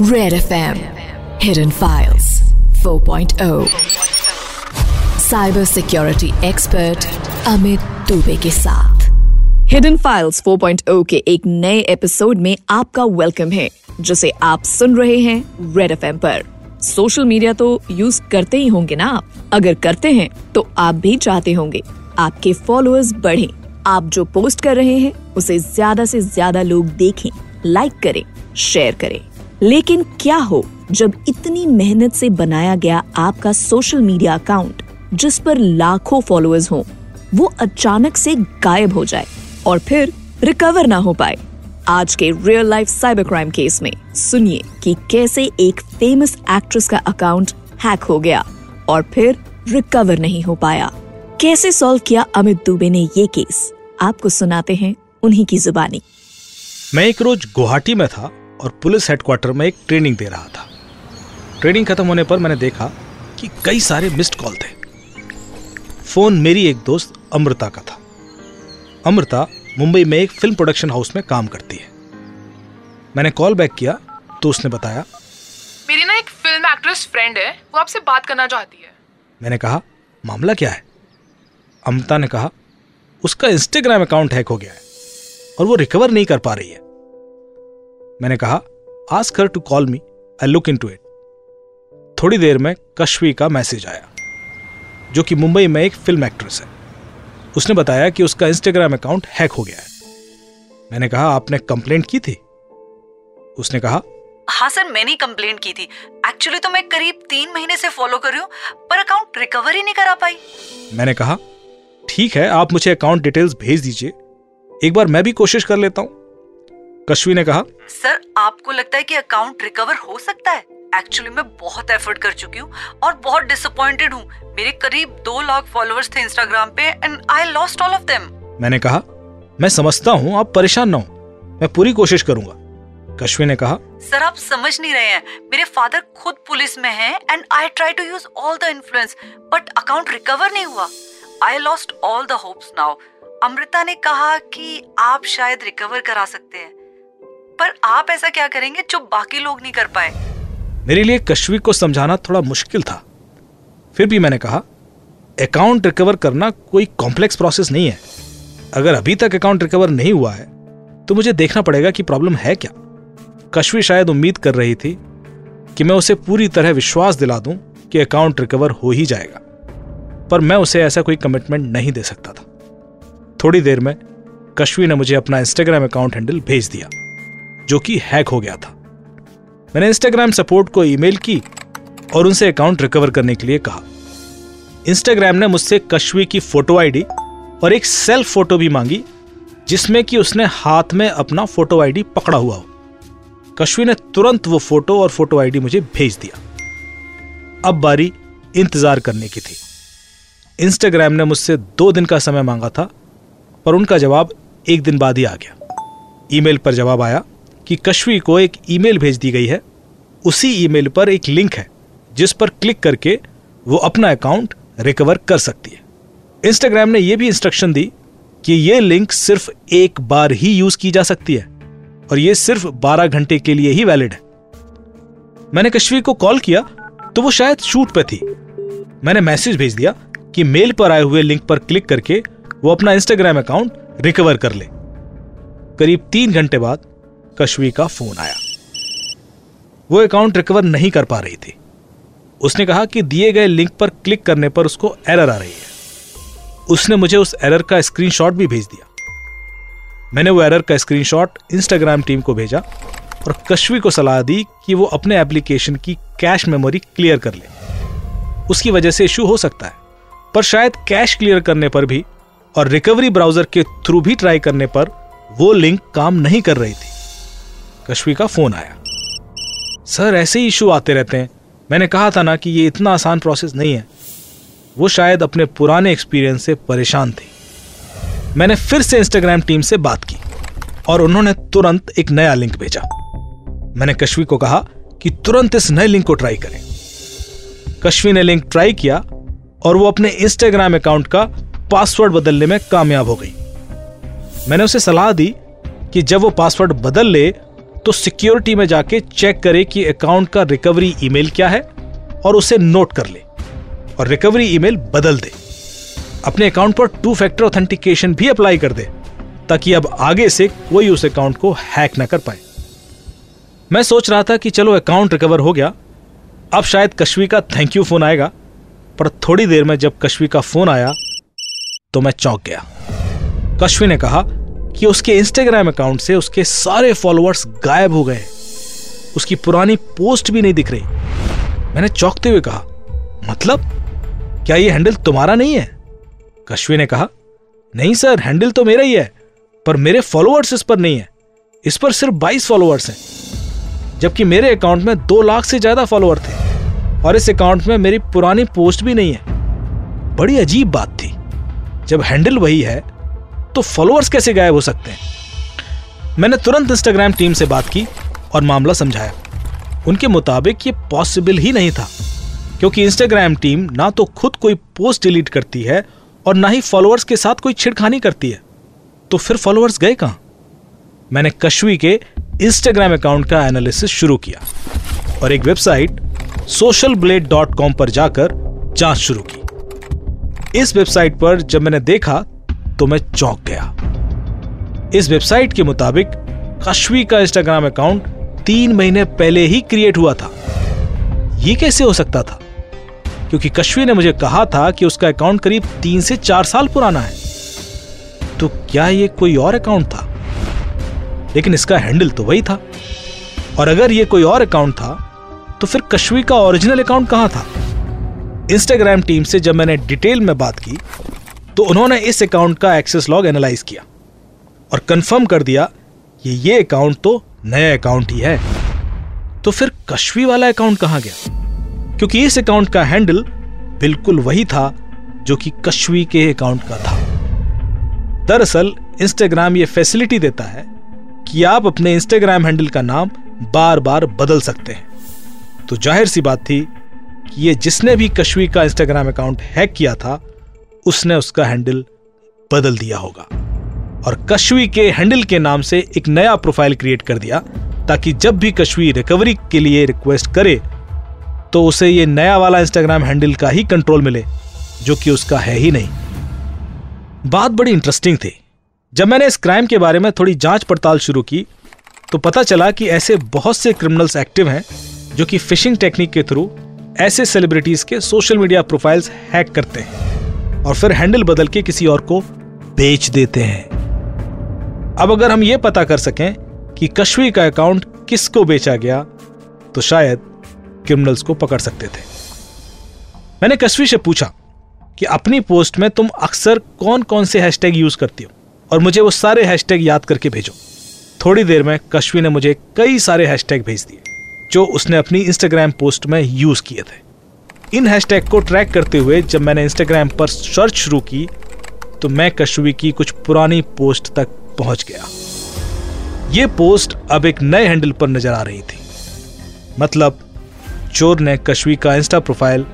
Red FM Hidden Files. 4.0 Cyber Security Expert Amit Dubey के साथ. Hidden files 4.0 के एक नए एपिसोड में आपका वेलकम है, जिसे आप सुन रहे हैं रेड एफ़ पर। सोशल मीडिया तो यूज़ करते ही होंगे ना आप। अगर करते हैं तो आप भी चाहते होंगे। आपके फॉलोअर्स बढ़े। आप जो पोस्ट कर रहे हैं, उसे ज़्यादा से ज़्यादा लोग देखें लाइक करें शेयर करें। लेकिन क्या हो, जब इतनी मेहनत से बनाया गया आपका सोशल मीडिया अकाउंट जिस पर लाखों फॉलोअर्स हों, वो अचानक से गायब हो जाए और फिर रिकवर ना हो पाए। आज के real life cyber crime case में, सुनिए कि कैसे एक फ़ेमस एक्ट्रेस का अकाउंट हैक हो गया और फिर रिकवर नहीं हो पाया। कैसे सॉल्व किया अमित दुबे ने ये केस आपको सुनाते हैं उन्हीं की जुबानी। मैं एक रोज गुवाहाटी में था और पुलिस हेडक्वार्टर में एक ट्रेनिंग दे रहा था। ट्रेनिंग खत्म होने पर मैंने देखा कि कई सारे मिस्ड कॉल थे। फ़ोन मेरी एक दोस्त अमृता का था। अमृता मुंबई में एक फ़िल्म प्रोडक्शन हाउस में काम करती है। मैंने कॉल बैक किया तो उसने बताया मेरी ना एक फ़िल्म एक्ट्रेस फ्रेंड है वो आपसे बात करना चाहती है। मैंने कहा मामला क्या है? अमृता ने कहा उसका इंस्टाग्राम अकाउंट हैक हो गया है और वो रिकवर नहीं कर पा रही है। मैंने कहा ask her to call me I look into it थोड़ी देर में कश्वी का मैसेज आया जो कि मुंबई में एक फ़िल्म एक्ट्रेस है। उसने बताया कि उसका इंस्टाग्राम अकाउंट हैक हो गया है। मैंने कहा आपने कंप्लेंट की थी? उसने कहा हाँ सर मैंने कंप्लेंट की थी। एक्चुअली तो मैं करीब तीन महीने से फॉलो कर रही हूँ पर अकाउंट रिकवर ही नहीं करा पाई। मैंने कहा ठीक है आप मुझे अकाउंट डिटेल्स भेज दीजिए। एक बार मैं भी कोशिश कर लेता हूँ। कश्वी ने कहा सर आपको लगता है कि अकाउंट रिकवर हो सकता है? एक्चुअली मैं बहुत एफर्ट कर चुकी हूँ और बहुत डिसअपॉइंटेड हूँ। मेरे करीब दो लाख फॉलोअर्स थे इंस्टाग्राम पे and I lost all of them मैंने कहा मैं समझता हूँ आप परेशान ना हो। मैं पूरी कोशिश करूँगा। कश्वी ने कहा सर आप समझ नहीं रहे हैं। मेरे फादर खुद पुलिस में हैं and I try to use all the influence but account recover नहीं हुआ। I lost all the hopes now Amrita ने कहा कि आप शायद रिकवर करा सकते हैं। पर आप ऐसा क्या करेंगे जो बाकी लोग नहीं कर पाए? मेरे लिए कश्वी को समझाना थोड़ा मुश्किल था। फिर भी मैंने कहा, अकाउंट रिकवर करना कोई कॉम्प्लेक्स प्रोसेस नहीं है। अगर अभी तक अकाउंट रिकवर नहीं हुआ है तो मुझे देखना पड़ेगा कि प्रॉब्लम है क्या। कश्वी शायद उम्मीद कर रही थी कि मैं उसे पूरी तरह विश्वास दिला दूँ कि अकाउंट रिकवर हो ही जाएगा, पर मैं उसे ऐसा कोई कमिटमेंट नहीं दे सकता था। थोड़ी देर में कश्वी ने मुझे अपना इंस्टाग्राम अकाउंट हैंडल भेज दिया। जो कि हैक हो गया था। मैंने इंस्टाग्राम सपोर्ट को ईमेल की और उनसे अकाउंट रिकवर करने के लिए कहा। इंस्टाग्राम ने मुझसे कश्वी की फ़ोटो आईडी और एक सेल्फ फ़ोटो भी मांगी, जिसमें कि उसने हाथ में अपना फ़ोटो आईडी पकड़ा हुआ हो। कश्वी ने तुरंत वो फ़ोटो और फ़ोटो आईडी मुझे भेज दिया। अब बारी इंतज़ार करने की थी। इंस्टाग्राम ने मुझसे दो दिन का समय मांगा था, पर उनका जवाब एक दिन बाद ही आ गया। ईमेल पर जवाब आया कि कश्वी को एक ईमेल भेज दी गई है। उसी ईमेल पर एक लिंक है, जिस पर क्लिक करके वो अपना अकाउंट रिकवर कर सकती है। इंस्टाग्राम ने यह भी इंस्ट्रक्शन दी कि यह लिंक सिर्फ़ एक बार ही यूज़ की जा सकती है, और यह सिर्फ़ 12 घंटे के लिए ही वैलिड है। मैंने कश्वी को कॉल किया तो वो शायद शूट पे थी। मैंने मैसेज भेज दिया कि मेल पर आए हुए लिंक पर क्लिक करके वो अपना इंस्टाग्राम अकाउंट रिकवर कर ले। करीब तीन घंटे बाद कश्वी का फ़ोन आया। वो अकाउंट रिकवर नहीं कर पा रही थी। उसने कहा कि दिए गए लिंक पर क्लिक करने पर उसको एरर आ रही है। उसने मुझे उस एरर का स्क्रीनशॉट भी भेज दिया। मैंने वो एरर का स्क्रीनशॉट इंस्टाग्राम टीम को भेजा और कश्वी को सलाह दी कि वो अपने एप्लीकेशन की कैश मेमोरी क्लियर कर ले। उसकी वजह से इश्यू हो सकता है, पर शायद कैश क्लियर करने पर भी और रिकवरी ब्राउज़र के थ्रू भी ट्राई करने पर वो लिंक काम नहीं कर रही थी। कश्वी का फ़ोन आया। सर, ऐसे ही इशू आते रहते हैं। मैंने कहा था ना कि ये इतना आसान प्रोसेस नहीं है। वो शायद अपने पुराने एक्सपीरियंस से परेशान थी। मैंने फिर से इंस्टाग्राम टीम से बात की और उन्होंने तुरंत एक नया लिंक भेजा। मैंने कश्वी को कहा कि तुरंत इस नए लिंक को ट्राई करें। कश्वी ने लिंक ट्राई किया और वो अपने इंस्टाग्राम अकाउंट का पासवर्ड बदलने में कामयाब हो गई। मैंने उसे सलाह दी कि जब वो पासवर्ड बदल ले तो सिक्योरिटी में जाके चेक करे कि अकाउंट का रिकवरी ईमेल क्या है और उसे नोट कर ले और रिकवरी ईमेल बदल दे। अपने अकाउंट पर टू फैक्टर ऑथेंटिकेशन भी अप्लाई कर दे, ताकि अब आगे से कोई उस अकाउंट को हैक ना कर पाए। मैं सोच रहा था कि चलो अकाउंट रिकवर हो गया। अब शायद कश्वी का थैंक यू फ़ोन आएगा, पर थोड़ी देर में जब कश्वी का फ़ोन आया तो मैं चौंक गया। कश्वी ने कहा कि उसके इंस्टाग्राम अकाउंट से उसके सारे फॉलोअर्स गायब हो गए। उसकी पुरानी पोस्ट भी नहीं दिख रही। मैंने चौंकते हुए कहा मतलब? क्या ये हैंडल तुम्हारा नहीं है? कश्वी ने कहा, नहीं सर हैंडल तो मेरा ही है, पर मेरे फॉलोअर्स इस पर नहीं है। इस पर सिर्फ़ 22 फॉलोअर्स हैं, जबकि मेरे अकाउंट में दो लाख से ज़्यादा फॉलोअर थे, और इस अकाउंट में मेरी पुरानी पोस्ट भी नहीं है। बड़ी अजीब बात थी। जब हैंडल वही है तो फॉलोअर्स कैसे गायब हो सकते हैं? मैंने तुरंत इंस्टाग्राम टीम से बात की और मामला समझाया। उनके मुताबिक ये पॉसिबल ही नहीं था, क्योंकि इंस्टाग्राम टीम ना तो खुद कोई पोस्ट डिलीट करती है और ना ही फॉलोअर्स के साथ कोई छिड़खानी करती है। तो फिर फॉलोअर्स गए कहाँ? मैंने कश्वी के इंस्टाग्राम अकाउंट का एनालिसिस शुरू किया और एक website social blade dot com पर जाकर जाँच शुरू की। इस वेबसाइट पर जब मैंने देखा तो मैं चौंक गया। इस वेबसाइट के मुताबिक कश्वी का इंस्टाग्राम अकाउंट तीन महीने पहले ही क्रिएट हुआ था। यह कैसे हो सकता था? क्योंकि कश्वी ने मुझे कहा था कि उसका अकाउंट करीब तीन से चार साल पुराना है। तो क्या ये कोई और अकाउंट था? लेकिन इसका हैंडल तो वही था। और अगर ये कोई और अकाउंट था तो फिर कश्वी का ओरिजिनल अकाउंट कहाँ था? इंस्टाग्राम टीम से जब मैंने डिटेल में बात की तो उन्होंने इस अकाउंट का एक्सेस लॉग एनालाइज किया और कंफर्म कर दिया कि ये अकाउंट तो नया अकाउंट ही है। तो फिर कश्वी वाला अकाउंट कहाँ गया? क्योंकि इस अकाउंट का हैंडल बिल्कुल वही था जो कि कश्वी के अकाउंट का था। दरअसल इंस्टाग्राम ये फैसिलिटी देता है कि आप अपने इंस्टाग्राम हैंडल का नाम बार बार बदल सकते हैं। तो ज़ाहिर सी बात थी कि ये जिसने भी कश्वी का इंस्टाग्राम अकाउंट हैक किया था उसने उसका हैंडल बदल दिया होगा। और कश्वी के हैंडल के नाम से एक नया प्रोफ़ाइल क्रिएट कर दिया, ताकि जब भी कश्वी रिकवरी के लिए रिक्वेस्ट करे तो उसे ये नया वाला इंस्टाग्राम हैंडल का ही कंट्रोल मिले, जो कि उसका है ही नहीं। बात बड़ी इंटरेस्टिंग थी। जब मैंने इस क्राइम के बारे में थोड़ी जाँच पड़ताल शुरू की तो पता चला कि ऐसे बहुत से क्रिमिनल्स एक्टिव हैं, जो कि फिशिंग टेक्निक के थ्रू ऐसे सेलिब्रिटीज के सोशल मीडिया प्रोफाइल्स हैक करते हैं। और फिर हैंडल बदल के किसी और को बेच देते हैं। अब अगर हम ये पता कर सकें कि कश्वी का अकाउंट किसको बेचा गया तो शायद क्रिमिनल्स को पकड़ सकते थे। मैंने कश्वी से पूछा कि अपनी पोस्ट में तुम अक्सर कौन कौन से हैशटैग यूज़ करती हो? और मुझे वो सारे हैशटैग याद करके भेजो। थोड़ी देर में कश्वी ने मुझे कई सारे हैशटैग भेज दिए, जो उसने अपनी इंस्टाग्राम पोस्ट में यूज़ किए थे। इन हैशटैग को ट्रैक करते हुए जब मैंने इंस्टाग्राम पर सर्च शुरू की तो मैं कश्वी की कुछ पुरानी पोस्ट तक पहुँच गया। ये पोस्ट अब एक नए हैंडल पर नज़र आ रही थी। मतलब चोर ने कश्वी का इंस्टा प्रोफ़ाइल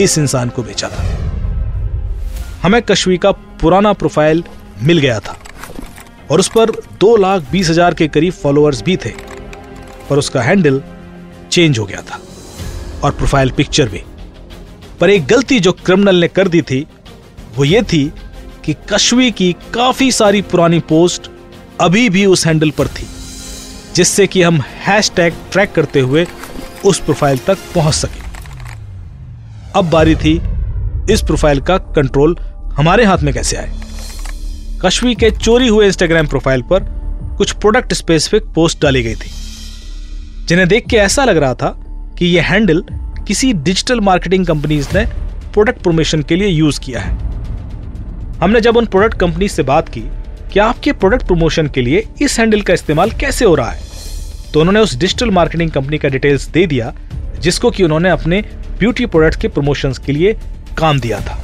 इस इंसान को बेचा था। हमें कश्वी का पुराना प्रोफ़ाइल मिल गया था और उस पर दो लाख बीस हज़ार के करीब फॉलोअर्स भी थे, पर उसका हैंडल चेंज हो गया था और प्रोफ़ाइल पिक्चर भी। पर एक गलती जो क्रिमिनल ने कर दी थी, वो ये थी कि कश्वी की काफ़ी सारी पुरानी पोस्ट अभी भी उस हैंडल पर थी, जिससे कि हम हैशटैग ट्रैक करते हुए उस प्रोफ़ाइल तक पहुँच सके। अब बारी थी इस प्रोफ़ाइल का कंट्रोल हमारे हाथ में कैसे आए। कश्मी के चोरी हुए इंस्टाग्राम प्रोफ़ाइल पर कुछ प्रोडक्ट स्पेसिफिक पोस्ट डाली गई थी, जिन्हें देख के ऐसा लग रहा था कि यह हैंडल किसी डिजिटल मार्केटिंग कंपनीज़ ने प्रोडक्ट प्रमोशन के लिए यूज़ किया है। हमने जब उन प्रोडक्ट कंपनी से बात की कि आपके प्रोडक्ट प्रमोशन के लिए इस हैंडल का इस्तेमाल कैसे हो रहा है? तो उन्होंने उस डिजिटल मार्केटिंग कंपनी का डिटेल्स दे दिया, जिसको कि उन्होंने अपने ब्यूटी प्रोडक्ट के प्रमोशन के लिए काम दिया था।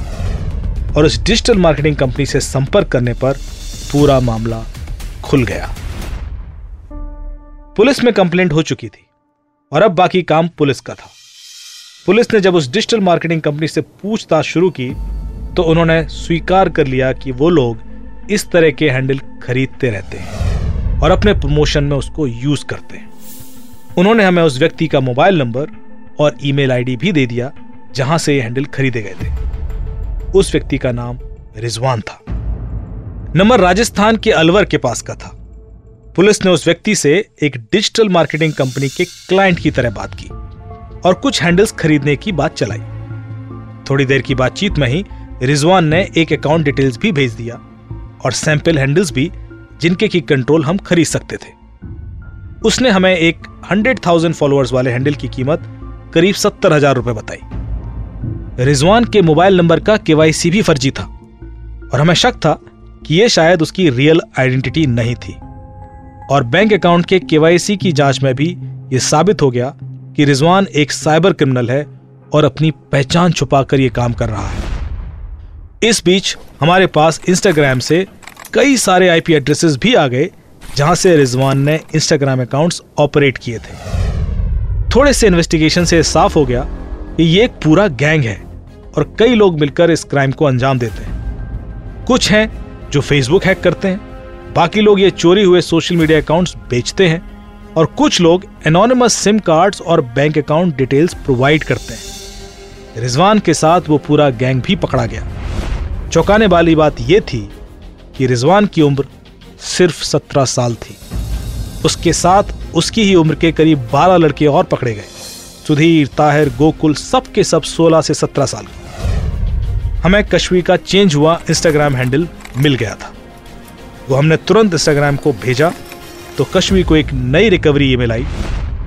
और उस डिजिटल मार्केटिंग कंपनी से संपर्क करने पर पूरा मामला खुल गया। पुलिस में कंप्लेंट हो चुकी थी, और अब बाकी काम पुलिस का था। पुलिस ने जब उस डिजिटल मार्केटिंग कंपनी से पूछताछ शुरू की तो उन्होंने स्वीकार कर लिया कि वो लोग इस तरह के हैंडल खरीदते रहते हैं और अपने प्रमोशन में उसको यूज़ करते हैं। उन्होंने हमें उस व्यक्ति का मोबाइल नंबर और ईमेल आईडी भी दे दिया, जहाँ से ये हैंडल खरीदे गए थे। उस व्यक्ति का नाम रिजवान था। नंबर राजस्थान के अलवर के पास का था। पुलिस ने उस व्यक्ति से एक डिजिटल मार्केटिंग कंपनी के क्लाइंट की तरह बात की। और कुछ हैंडल्स खरीदने की बात चलाई। थोड़ी देर की बातचीत में ही रिजवान ने एक अकाउंट डिटेल्स भी भेज दिया और सैंपल हैंडल्स भी, जिनके की कंट्रोल हम खरीद सकते थे। उसने हमें एक हंड्रेड थाउज़ेंड फॉलोअर्स वाले हैंडल की कीमत करीब सत्तर हज़ार रुपए बताई। रिजवान के मोबाइल नंबर का केवाईसी भी फर्जी था और हमें शक था कि यह शायद उसकी रियल आइडेंटिटी नहीं थी। और बैंक अकाउंट के केवाईसी की जाँच में भी यह साबित हो गया कि रिजवान एक साइबर क्रिमिनल है और अपनी पहचान छुपाकर यह काम कर रहा है। इस बीच हमारे पास इंस्टाग्राम से कई सारे आईपी एड्रेसेस भी आ गए, जहाँ से रिजवान ने इंस्टाग्राम अकाउंट्स ऑपरेट किए थे। थोड़े से इन्वेस्टिगेशन से साफ़ हो गया कि ये एक पूरा गैंग है और कई लोग मिलकर इस क्राइम को अंजाम देते हैं। कुछ हैं जो फेसबुक हैक करते हैं, बाकी लोग ये चोरी हुए सोशल मीडिया अकाउंट्स बेचते हैं। और कुछ लोग एनोनिमस सिम कार्ड्स और बैंक अकाउंट डिटेल्स प्रोवाइड करते हैं। रिजवान के साथ वो पूरा गैंग भी पकड़ा गया। चौंकाने वाली बात यह थी कि रिजवान की उम्र सिर्फ़ सत्रह साल थी। उसके साथ उसकी ही उम्र के करीब बारह लड़के और पकड़े गए। सुधीर, ताहिर, गोकुल सब के सब सोलह से सत्रह साल। के हमें कश्मी का चेंज हुआ इंस्टाग्राम हैंडल मिल गया था। वो हमने तुरंत इंस्टाग्राम को भेजा तो कश्मी को एक नई रिकवरी ईमेल आई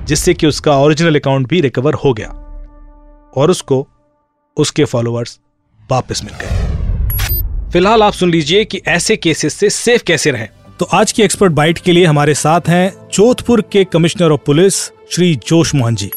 जिससे कि उसका ओरिजिनल अकाउंट भी रिकवर हो गया और उसको उसके फॉलोअर्स वापस मिल गए। फ़िलहाल आप सुन लीजिए कि ऐसे केसेस से सेफ़ कैसे रहें। तो आज की एक्सपर्ट बाइट के लिए हमारे साथ हैं जोधपुर के कमिश्नर ऑफ़ पुलिस श्री जोश मोहन जी।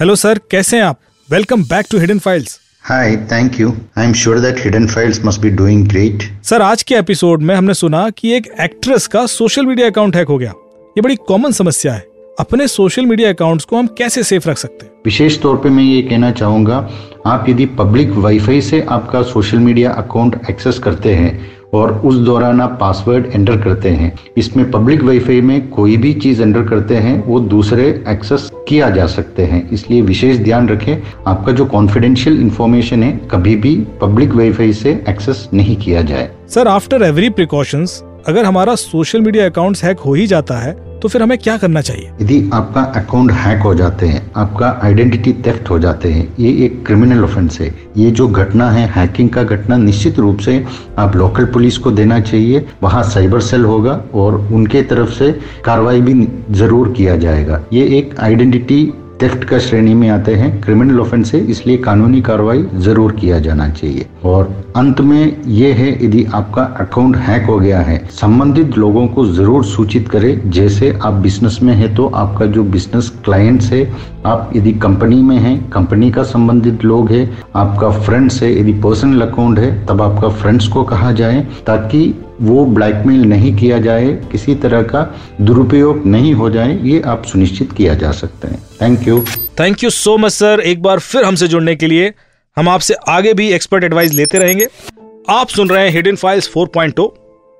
हेलो सर कैसे हैं आप? Welcome back to Hidden Files hi thank you I am sure that Hidden Files must be doing great sir आज के एपिसोड में हमने सुना कि एक एक्ट्रेस का सोशल मीडिया अकाउंट हैक हो गया। ये बड़ी कॉमन समस्या है। अपने सोशल मीडिया अकाउंट्स को हम कैसे सेफ़ रख सकते हैं? विशेष तौर पे मैं ये कहना चाहूँगा आप यदि पब्लिक वाईफाई से आपका सोशल मीडिया अकाउंट एक्सेस करते हैं और उस दौरान आप पासवर्ड एंटर करते हैं इसमें पब्लिक वाईफाई में कोई भी चीज़ एंटर करते हैं वो दूसरे एक्सेस किया जा सकते हैं। इसलिए विशेष ध्यान रखें आपका जो कॉन्फिडेंशियल इंफॉर्मेशन है कभी भी पब्लिक वाईफाई से एक्सेस नहीं किया जाए। सर आफ्टर एवरी प्रिकॉशंस अगर हमारा सोशल मीडिया अकाउंट हैक हो ही जाता है तो फिर हमें क्या करना चाहिए? यदि आपका अकाउंट हैक हो जाते हैं, आपका आइडेंटिटी थेफ्ट हो जाते हैं, ये एक क्रिमिनल ऑफेंस है। ये जो घटना है हैकिंग का घटना, निश्चित रूप से आप लोकल पुलिस को देना चाहिए, वहाँ साइबर सेल होगा और उनके तरफ़ से कार्रवाई भी ज़रूर किया जाएगा। ये एक आइडेंटिटी थेफ्ट का श्रेणी में आते हैं। क्रिमिनल ऑफेंस है, इसलिए कानूनी कार्रवाई ज़रूर किया जाना चाहिए। और अंत में ये है, यदि आपका अकाउंट हैक हो गया है, संबंधित लोगों को ज़रूर सूचित करें। जैसे आप बिज़नेस में है तो आपका जो बिज़नेस क्लाइंट्स है आप यदि कंपनी में हैं कंपनी का संबंधित लोग है, आपका फ्रेंड्स है, यदि पर्सनल अकाउंट है, तब आपका फ्रेंड्स को कहा जाए ताकि वो ब्लैकमेल नहीं किया जाए, किसी तरह का दुरुपयोग नहीं हो जाए, ये आप सुनिश्चित किया जा सकते हैं। Thank you thank you so much sir एक बार फिर हमसे जुड़ने के लिए हम आपसे आगे भी एक्सपर्ट एडवाइस लेते रहेंगे। आप सुन रहे हैं हिडन फाइल्स 4.0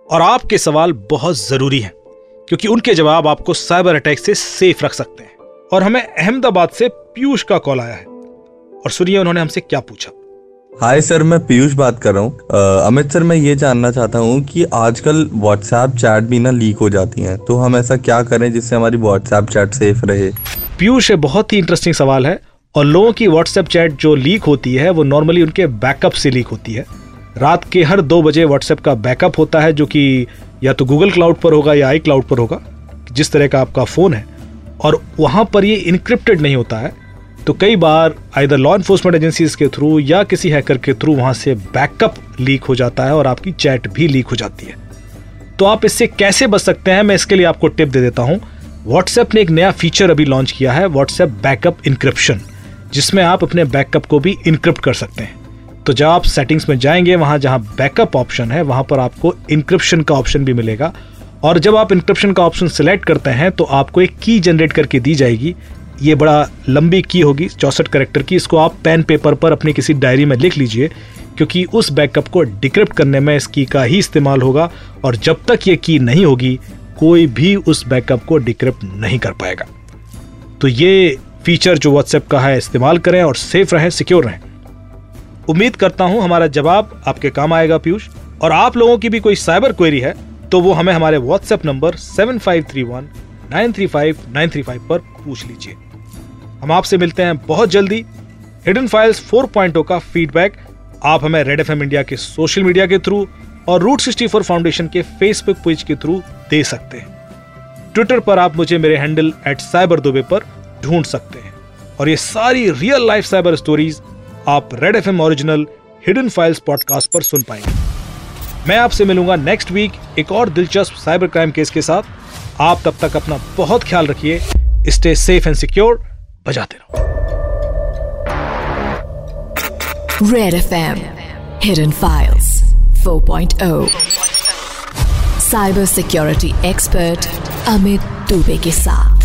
और आपके सवाल बहुत ज़रूरी हैं, क्योंकि उनके जवाब आपको साइबर अटैक से सेफ़ रख सकते हैं। और हमें अहमदाबाद से पीयूष का कॉल आया है। और सुनिए उन्होंने हमसे क्या पूछा। हाय सर मैं पीयूष बात कर रहा हूँ। अमित सर मैं ये जानना चाहता हूँ कि आजकल व्हाट्सएप चैट भी ना लीक हो जाती हैं तो हम ऐसा क्या करें जिससे हमारी व्हाट्सएप चैट सेफ़ रहे? पीयूष बहुत ही इंटरेस्टिंग सवाल है और लोगों की व्हाट्सएप चैट जो लीक होती है वो नॉर्मली उनके बैकअप से लीक होती है। रात के हर दो बजे व्हाट्सएप का बैकअप होता है जो कि या तो गूगल क्लाउड पर होगा या आई क्लाउड पर होगा जिस तरह का आपका फ़ोन है। और वहाँ पर ये इनक्रिप्टेड नहीं होता है तो कई बार आइधर लॉ इन्फोर्समेंट एजेंसीज के थ्रू या किसी हैकर के थ्रू वहाँ से बैकअप लीक हो जाता है और आपकी चैट भी लीक हो जाती है। तो आप इससे कैसे बच सकते हैं? मैं इसके लिए आपको टिप दे देता हूँ। व्हाट्सएप ने एक नया फीचर अभी लॉन्च किया है व्हाट्सएप बैकअप इंक्रिप्शन जिसमें आप अपने बैकअप को भी इनक्रिप्ट कर सकते हैं। तो जब आप सेटिंग्स में जाएँगे, वहाँ जहाँ बैकअप ऑप्शन है, वहाँ पर आपको इंक्रिप्शन का ऑप्शन भी मिलेगा। और जब आप इंक्रिप्शन का ऑप्शन सिलेक्ट करते हैं तो आपको एक की जनरेट करके दी जाएगी। ये बड़ा लंबी की होगी, चौंसठ करेक्टर की। इसको आप पेन पेपर पर अपनी किसी डायरी में लिख लीजिए, क्योंकि उस बैकअप को डिक्रिप्ट करने में इस की का ही इस्तेमाल होगा, और जब तक ये की नहीं होगी, कोई भी उस बैकअप को डिक्रिप्ट नहीं कर पाएगा। तो ये फीचर जो व्हाट्सएप का है, इस्तेमाल करें और सेफ़ रहें सिक्योर रहें। उम्मीद करता हूँ हमारा जवाब आपके काम आएगा, पीयूष। और आप लोगों की भी कोई साइबर क्वेरी है तो वो हमें हमारे WhatsApp number seven five three one nine three five nine three five पर पूछ लीजिए। हम आपसे मिलते हैं बहुत जल्दी। हिडन फाइल्स 4.0 का फीडबैक आप हमें रेड एफएम इंडिया के सोशल मीडिया के थ्रू और रूट 64 फाउंडेशन के फेसबुक पेज के थ्रू दे सकते हैं। ट्विटर पर आप मुझे मेरे हैंडल एट साइबर दुबे पर ढूंढ सकते हैं। और ये सारी रियल लाइफ साइबर स्टोरीज आप Red FM original Hidden Files podcast पर सुन पाएँगे। मैं आपसे मिलूँगा नेक्स्ट वीक एक और दिलचस्प साइबर क्राइम केस के साथ। आप तब तक अपना बहुत ख्याल रखिए। स्टे सेफ़ एंड सिक्योर बजाते रहो। Red FM Hidden Files 4.0 cyber security expert Amit Dubey के साथ।